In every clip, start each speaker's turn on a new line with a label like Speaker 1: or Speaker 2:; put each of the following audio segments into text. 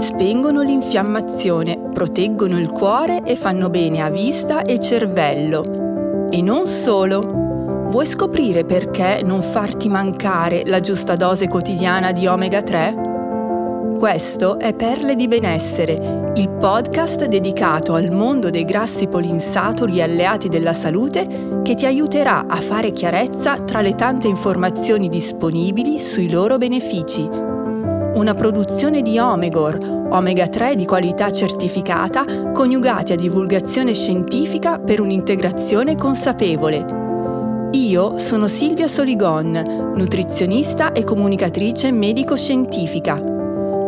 Speaker 1: Spengono l'infiammazione, proteggono il cuore e fanno bene a vista e cervello. E non solo. Vuoi scoprire perché non farti mancare la giusta dose quotidiana di omega 3? Questo è Perle di Benessere, il podcast dedicato al mondo dei grassi polinsaturi alleati della salute che ti aiuterà a fare chiarezza tra le tante informazioni disponibili sui loro benefici. Una produzione di Omegor, omega 3 di qualità certificata, coniugati a divulgazione scientifica per un'integrazione consapevole. Io sono Silvia Soligon, nutrizionista e comunicatrice medico-scientifica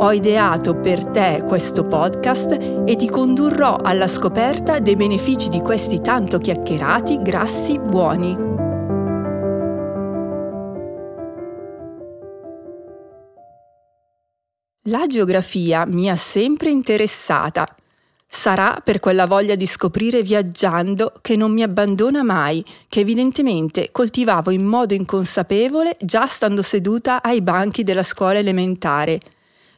Speaker 1: ho ideato per te questo podcast e ti condurrò alla scoperta dei benefici di questi tanto chiacchierati grassi buoni. La geografia mi ha sempre interessata. Sarà per quella voglia di scoprire viaggiando che non mi abbandona mai, che evidentemente coltivavo in modo inconsapevole già stando seduta ai banchi della scuola elementare.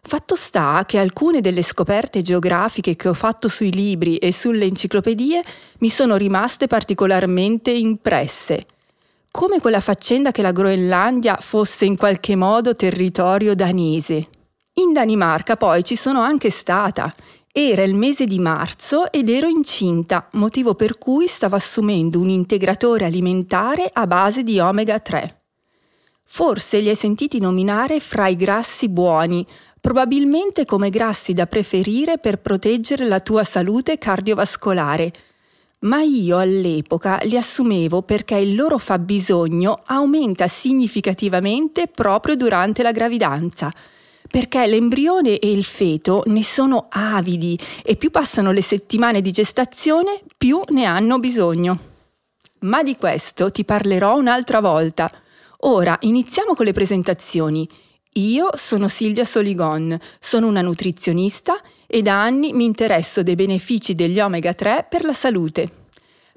Speaker 1: Fatto sta che alcune delle scoperte geografiche che ho fatto sui libri e sulle enciclopedie mi sono rimaste particolarmente impresse, come quella faccenda che la Groenlandia fosse in qualche modo territorio danese. In Danimarca poi ci sono anche stata. Era il mese di marzo ed ero incinta, motivo per cui stavo assumendo un integratore alimentare a base di omega 3. Forse li hai sentiti nominare fra i grassi buoni, probabilmente come grassi da preferire per proteggere la tua salute cardiovascolare. Ma io all'epoca li assumevo perché il loro fabbisogno aumenta significativamente proprio durante la gravidanza perché l'embrione e il feto ne sono avidi e più passano le settimane di gestazione, più ne hanno bisogno. Ma di questo ti parlerò un'altra volta. Ora iniziamo con le presentazioni. Io sono Silvia Soligon, sono una nutrizionista e da anni mi interesso dei benefici degli omega 3 per la salute.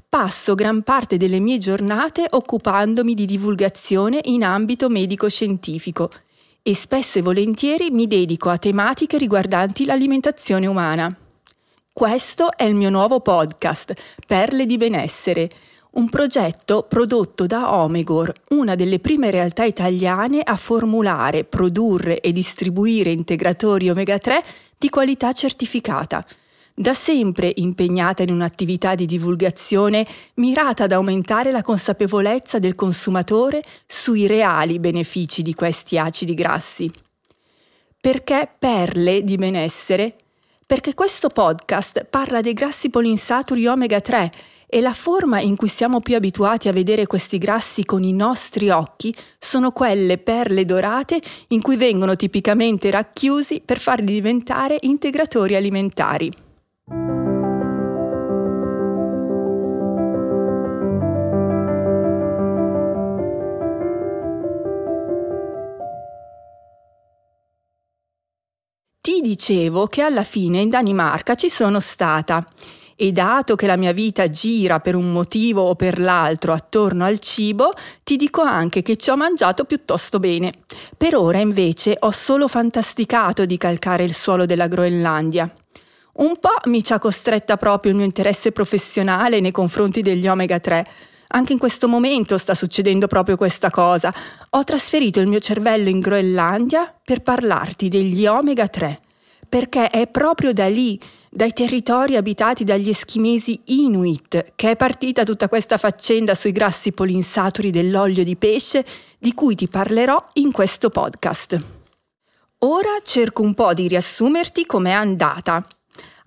Speaker 1: Passo gran parte delle mie giornate occupandomi di divulgazione in ambito medico-scientifico e spesso e volentieri mi dedico a tematiche riguardanti l'alimentazione umana. Questo è il mio nuovo podcast, Perle di benessere un progetto prodotto da Omegor, una delle prime realtà italiane a formulare, produrre e distribuire integratori omega 3 di qualità certificata. Da sempre impegnata in un'attività di divulgazione mirata ad aumentare la consapevolezza del consumatore sui reali benefici di questi acidi grassi. Perché perle di benessere? Perché questo podcast parla dei grassi polinsaturi omega 3 e la forma in cui siamo più abituati a vedere questi grassi con i nostri occhi sono quelle perle dorate in cui vengono tipicamente racchiusi per farli diventare integratori alimentari. Ti dicevo che alla fine in Danimarca ci sono stata e dato che la mia vita gira per un motivo o per l'altro attorno al cibo, ti dico anche che ci ho mangiato piuttosto bene. Per ora invece ho solo fantasticato di calcare il suolo della Groenlandia. Un po' mi ci ha costretta proprio il mio interesse professionale nei confronti degli omega 3. Anche in questo momento sta succedendo proprio questa cosa. Ho trasferito il mio cervello in Groenlandia per parlarti degli omega 3, perché è proprio da lì dai territori abitati dagli eschimesi Inuit, che è partita tutta questa faccenda sui grassi polinsaturi dell'olio di pesce di cui ti parlerò in questo podcast. Ora cerco un po' di riassumerti com'è andata.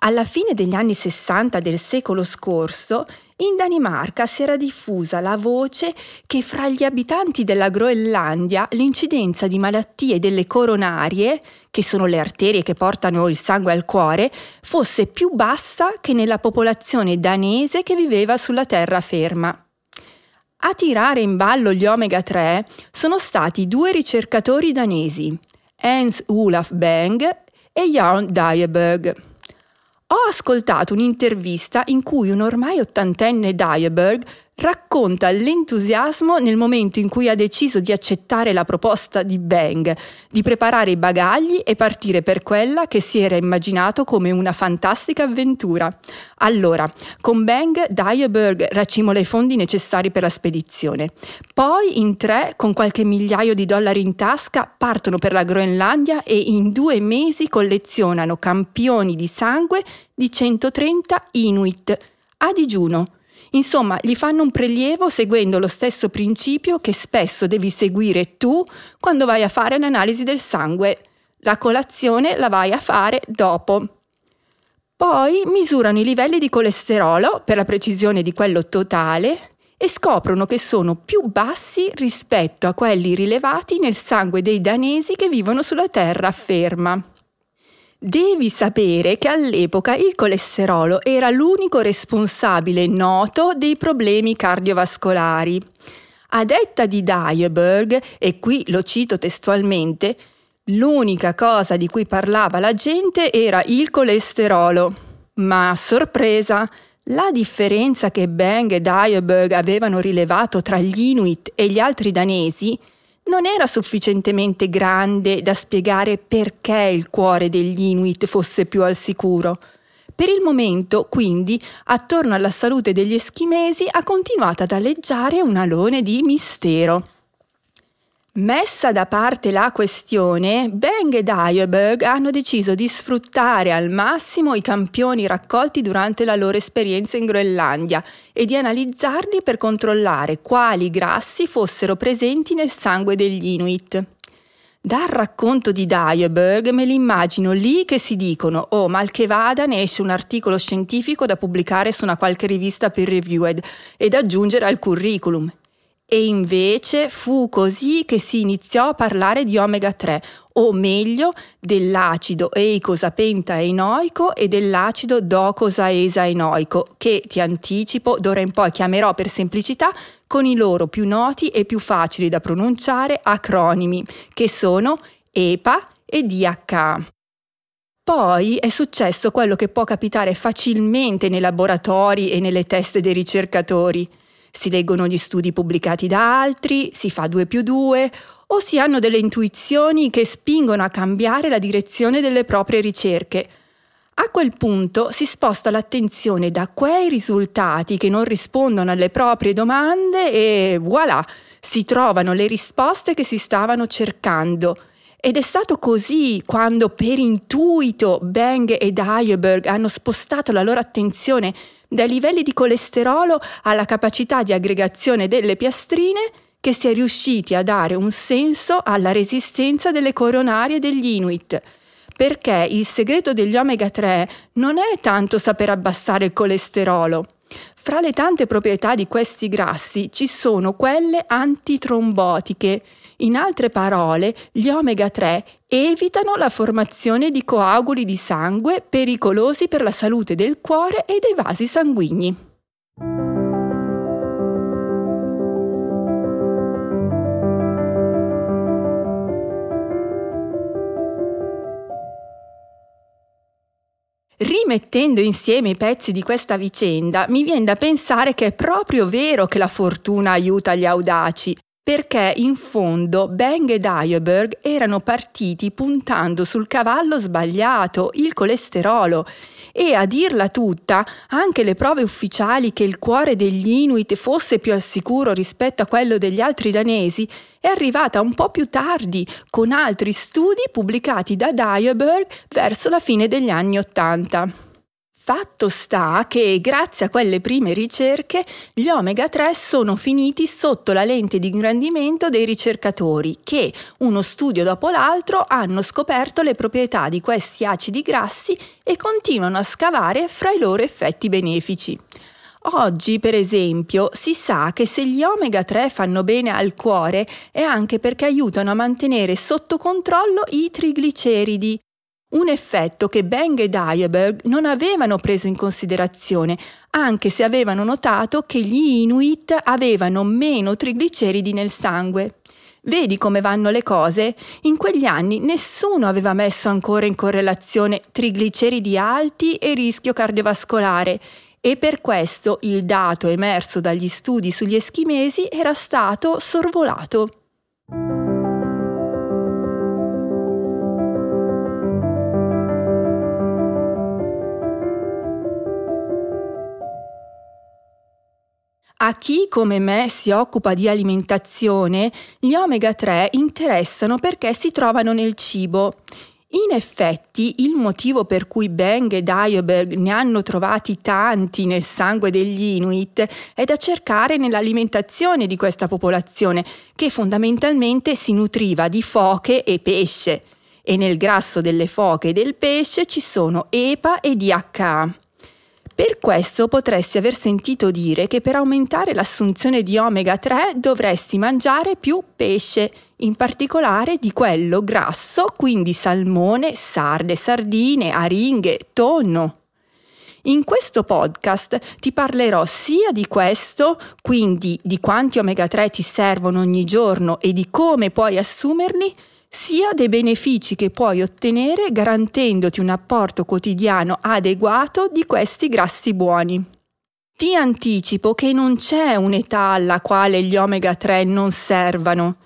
Speaker 1: Alla fine degli anni 60 del secolo scorso, in Danimarca si era diffusa la voce che fra gli abitanti della Groenlandia l'incidenza di malattie delle coronarie, che sono le arterie che portano il sangue al cuore, fosse più bassa che nella popolazione danese che viveva sulla terraferma. A tirare in ballo gli omega 3 sono stati due ricercatori danesi, Hans Olaf Beng e Jan Dyeberg. Ho ascoltato un'intervista in cui un ormai ottantenne Dyeberg racconta l'entusiasmo nel momento in cui ha deciso di accettare la proposta di Bang, di preparare i bagagli e partire per quella che si era immaginato come una fantastica avventura. Allora, con Bang, Dyeberg racimola i fondi necessari per la spedizione. Poi, in tre, con qualche migliaio di dollari in tasca, partono per la Groenlandia e in due mesi collezionano campioni di sangue di 130 Inuit a digiuno. Insomma, gli fanno un prelievo seguendo lo stesso principio che spesso devi seguire tu quando vai a fare l'analisi del sangue. La colazione la vai a fare dopo. Poi misurano i livelli di colesterolo, per la precisione di quello totale, e scoprono che sono più bassi rispetto a quelli rilevati nel sangue dei danesi che vivono sulla terraferma. Devi sapere che all'epoca il colesterolo era l'unico responsabile noto dei problemi cardiovascolari. A detta di Dyeberg, e qui lo cito testualmente, l'unica cosa di cui parlava la gente era il colesterolo. Ma sorpresa, la differenza che Bang e Dyeberg avevano rilevato tra gli Inuit e gli altri danesi non era sufficientemente grande da spiegare perché il cuore degli Inuit fosse più al sicuro. Per il momento, quindi, attorno alla salute degli eschimesi ha continuato ad alleggiare un alone di mistero. Messa da parte la questione, Beng e Dyeberg hanno deciso di sfruttare al massimo i campioni raccolti durante la loro esperienza in Groenlandia e di analizzarli per controllare quali grassi fossero presenti nel sangue degli Inuit. Dal racconto di Dyeberg me li immagino lì che si dicono oh mal che vada ne esce un articolo scientifico da pubblicare su una qualche rivista peer reviewed e da aggiungere al curriculum e invece fu così che si iniziò a parlare di omega 3, o meglio dell'acido eicosapentaenoico e dell'acido docosaesaenoico, che ti anticipo d'ora in poi chiamerò per semplicità con i loro più noti e più facili da pronunciare acronimi, che sono EPA e DHA. Poi è successo quello che può capitare facilmente nei laboratori e nelle teste dei ricercatori si leggono gli studi pubblicati da altri, si fa 2 più 2 o si hanno delle intuizioni che spingono a cambiare la direzione delle proprie ricerche. A quel punto si sposta l'attenzione da quei risultati che non rispondono alle proprie domande e voilà, si trovano le risposte che si stavano cercando. Ed è stato così quando per intuito Bang e Dyeberg hanno spostato la loro attenzione dai livelli di colesterolo alla capacità di aggregazione delle piastrine che si è riusciti a dare un senso alla resistenza delle coronarie degli Inuit. Perché il segreto degli omega 3 non è tanto saper abbassare il colesterolo. Fra le tante proprietà di questi grassi ci sono quelle antitrombotiche, in altre parole, gli omega 3 evitano la formazione di coaguli di sangue pericolosi per la salute del cuore e dei vasi sanguigni. Rimettendo insieme i pezzi di questa vicenda, mi viene da pensare che è proprio vero che la fortuna aiuta gli audaci, perché in fondo Bang e Dyeberg erano partiti puntando sul cavallo sbagliato, il colesterolo, e a dirla tutta, anche le prove ufficiali che il cuore degli Inuit fosse più al sicuro rispetto a quello degli altri danesi è arrivata un po' più tardi, con altri studi pubblicati da Dyeberg verso la fine degli anni Ottanta. Fatto sta che, grazie a quelle prime ricerche, gli omega 3 sono finiti sotto la lente di ingrandimento dei ricercatori che, uno studio dopo l'altro, hanno scoperto le proprietà di questi acidi grassi e continuano a scavare fra i loro effetti benefici. Oggi, per esempio, si sa che se gli omega 3 fanno bene al cuore è anche perché aiutano a mantenere sotto controllo i trigliceridi, un effetto che Bang e Dyeberg non avevano preso in considerazione, anche se avevano notato che gli Inuit avevano meno trigliceridi nel sangue. Vedi come vanno le cose? In quegli anni nessuno aveva messo ancora in correlazione trigliceridi alti e rischio cardiovascolare e per questo il dato emerso dagli studi sugli eschimesi era stato sorvolato. A chi come me si occupa di alimentazione, gli omega 3 interessano perché si trovano nel cibo. In effetti, il motivo per cui Beng e Dioberg ne hanno trovati tanti nel sangue degli Inuit è da cercare nell'alimentazione di questa popolazione, che fondamentalmente si nutriva di foche e pesce. E nel grasso delle foche e del pesce ci sono EPA e DHA. Per questo potresti aver sentito dire che per aumentare l'assunzione di omega 3 dovresti mangiare più pesce, in particolare di quello grasso, quindi salmone, sarde, sardine, aringhe, tonno. In questo podcast ti parlerò sia di questo, quindi di quanti omega 3 ti servono ogni giorno e di come puoi assumerli, sia dei benefici che puoi ottenere garantendoti un apporto quotidiano adeguato di questi grassi buoni. Ti anticipo che non c'è un'età alla quale gli omega 3 non servano.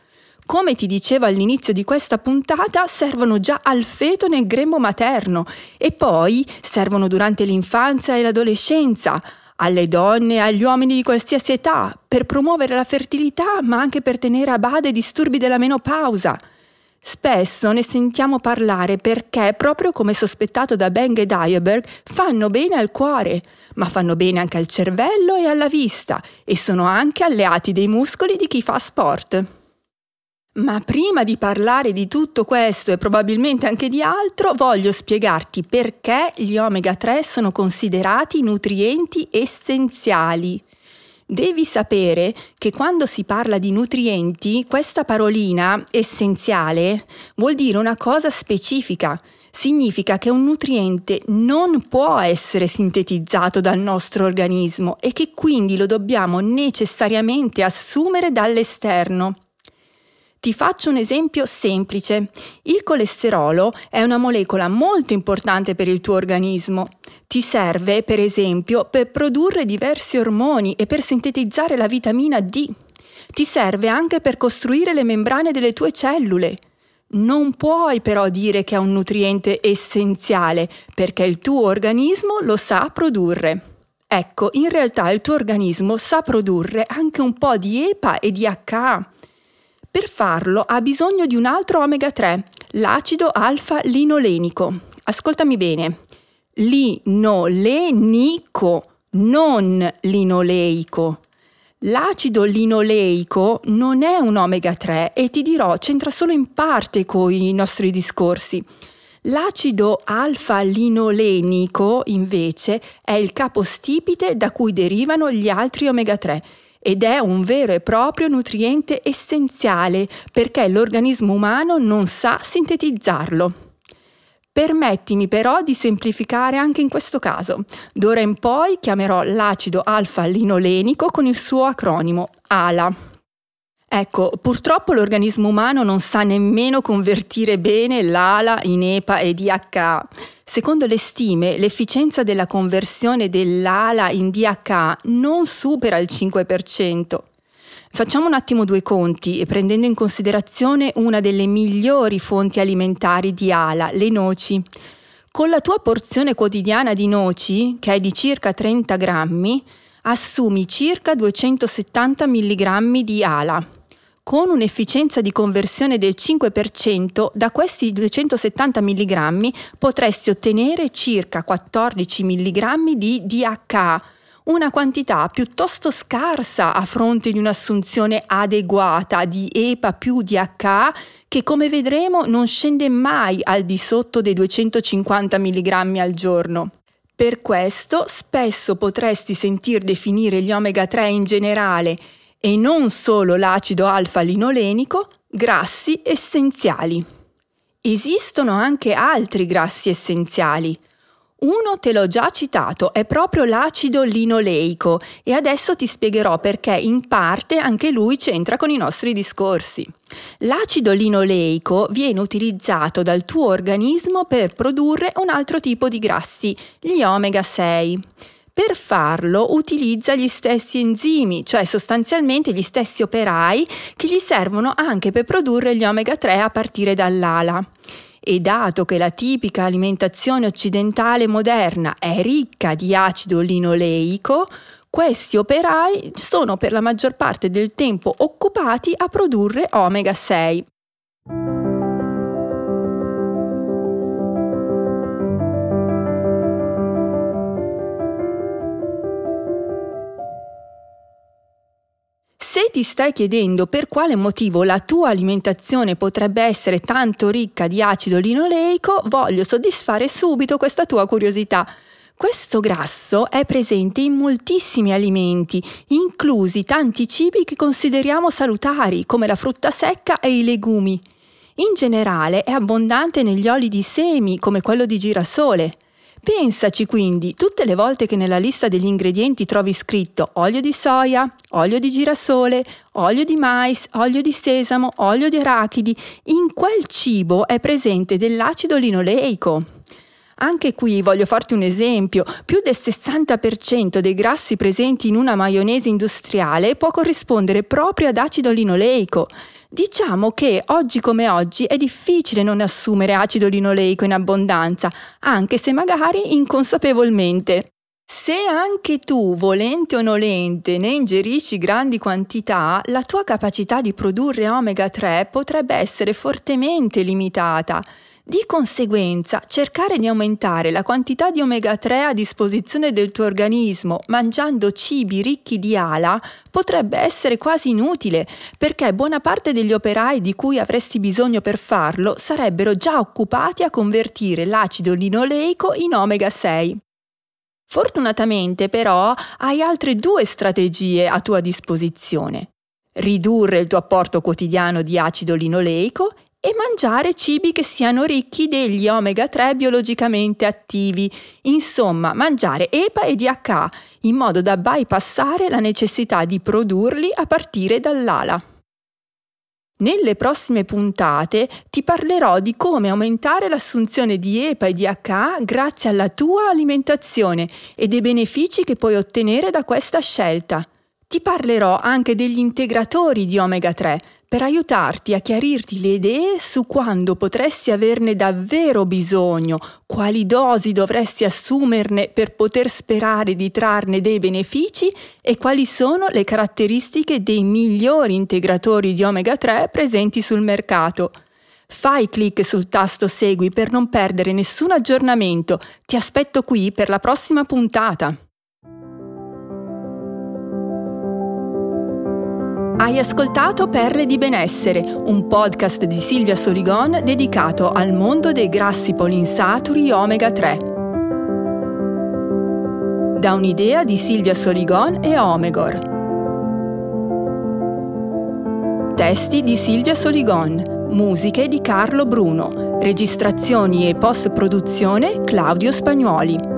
Speaker 1: Come ti dicevo all'inizio di questa puntata, servono già al feto nel grembo materno e poi servono durante l'infanzia e l'adolescenza, alle donne e agli uomini di qualsiasi età, per promuovere la fertilità, ma anche per tenere a bada i disturbi della menopausa. Spesso ne sentiamo parlare perché, proprio come sospettato da Beng e Dieberg, fanno bene al cuore, ma fanno bene anche al cervello e alla vista e sono anche alleati dei muscoli di chi fa sport. Ma prima di parlare di tutto questo e probabilmente anche di altro, voglio spiegarti perché gli omega 3 sono considerati nutrienti essenziali. Devi sapere che quando si parla di nutrienti, questa parolina essenziale vuol dire una cosa specifica. Significa che un nutriente non può essere sintetizzato dal nostro organismo e che quindi lo dobbiamo necessariamente assumere dall'esterno. Ti faccio un esempio semplice. Il colesterolo è una molecola molto importante per il tuo organismo. Ti serve, per esempio, per produrre diversi ormoni e per sintetizzare la vitamina D. Ti serve anche per costruire le membrane delle tue cellule. Non puoi però dire che è un nutriente essenziale, perché il tuo organismo lo sa produrre. Ecco, in realtà il tuo organismo sa produrre anche un po' di EPA e di HA per farlo ha bisogno di un altro omega 3, l'acido alfa-linolenico. Ascoltami bene. Linolenico, non linoleico. L'acido linoleico non è un omega 3 e ti dirò c'entra solo in parte con i nostri discorsi. L'acido alfa-linolenico, invece, è il capostipite da cui derivano gli altri omega 3 ed è un vero e proprio nutriente essenziale perché l'organismo umano non sa sintetizzarlo. Permettimi però di semplificare anche in questo caso. D'ora in poi chiamerò l'acido alfa-linolenico con il suo acronimo ALA. Ecco, purtroppo l'organismo umano non sa nemmeno convertire bene l'ALA in EPA e DHA. Secondo le stime, l'efficienza della conversione dell'ALA in DHA non supera il 5%. Facciamo un attimo due conti, prendendo in considerazione una delle migliori fonti alimentari di ALA, le noci. Con la tua porzione quotidiana di noci, che è di circa 30 grammi, assumi circa 270 mg di ALA. Con un'efficienza di conversione del 5%, da questi 270 mg potresti ottenere circa 14 mg di DHA, una quantità piuttosto scarsa a fronte di un'assunzione adeguata di EPA più DHA che come vedremo non scende mai al di sotto dei 250 mg al giorno. Per questo spesso potresti sentir definire gli omega 3 in generale e non solo l'acido alfa-linolenico, grassi essenziali. Esistono anche altri grassi essenziali. Uno te l'ho già citato, è proprio l'acido linoleico e adesso ti spiegherò perché in parte anche lui c'entra con i nostri discorsi. L'acido linoleico viene utilizzato dal tuo organismo per produrre un altro tipo di grassi, gli omega 6. Per farlo utilizza gli stessi enzimi, cioè sostanzialmente gli stessi operai che gli servono anche per produrre gli omega 3 a partire dall'ala. E dato che la tipica alimentazione occidentale moderna è ricca di acido linoleico, questi operai sono per la maggior parte del tempo occupati a produrre omega 6. Ti stai chiedendo per quale motivo la tua alimentazione potrebbe essere tanto ricca di acido linoleico, voglio soddisfare subito questa tua curiosità. Questo grasso è presente in moltissimi alimenti, inclusi tanti cibi che consideriamo salutari, come la frutta secca e i legumi. In generale è abbondante negli oli di semi, come quello di girasole. Pensaci quindi, tutte le volte che nella lista degli ingredienti trovi scritto olio di soia, olio di girasole, olio di mais, olio di sesamo, olio di arachidi, in quel cibo è presente dell'acido linoleico. Anche qui voglio farti un esempio, più del 60% dei grassi presenti in una maionese industriale può corrispondere proprio ad acido linoleico. Diciamo che oggi come oggi è difficile non assumere acido linoleico in abbondanza, anche se magari inconsapevolmente. Se anche tu, volente o nolente, ne ingerisci grandi quantità, la tua capacità di produrre omega 3 potrebbe essere fortemente limitata. Di conseguenza, cercare di aumentare la quantità di omega 3 a disposizione del tuo organismo mangiando cibi ricchi di ala potrebbe essere quasi inutile, perché buona parte degli operai di cui avresti bisogno per farlo sarebbero già occupati a convertire l'acido linoleico in omega 6. Fortunatamente però hai altre due strategie a tua disposizione. Ridurre il tuo apporto quotidiano di acido linoleico e mangiare cibi che siano ricchi degli omega 3 biologicamente attivi, insomma mangiare EPA e DHA in modo da bypassare la necessità di produrli a partire dall'ala. Nelle prossime puntate ti parlerò di come aumentare l'assunzione di EPA e DHA grazie alla tua alimentazione e dei benefici che puoi ottenere da questa scelta. Ti parlerò anche degli integratori di omega 3 per aiutarti a chiarirti le idee su quando potresti averne davvero bisogno, quali dosi dovresti assumerne per poter sperare di trarne dei benefici e quali sono le caratteristiche dei migliori integratori di omega 3 presenti sul mercato. Fai clic sul tasto Segui per non perdere nessun aggiornamento. Ti aspetto qui per la prossima puntata. Hai ascoltato Perle di benessere, un podcast di Silvia Soligon dedicato al mondo dei grassi polinsaturi omega 3. Da un'idea di Silvia Soligon e Omegor. Testi di Silvia Soligon, musiche di Carlo Bruno, registrazioni e post-produzione Claudio Spagnuoli.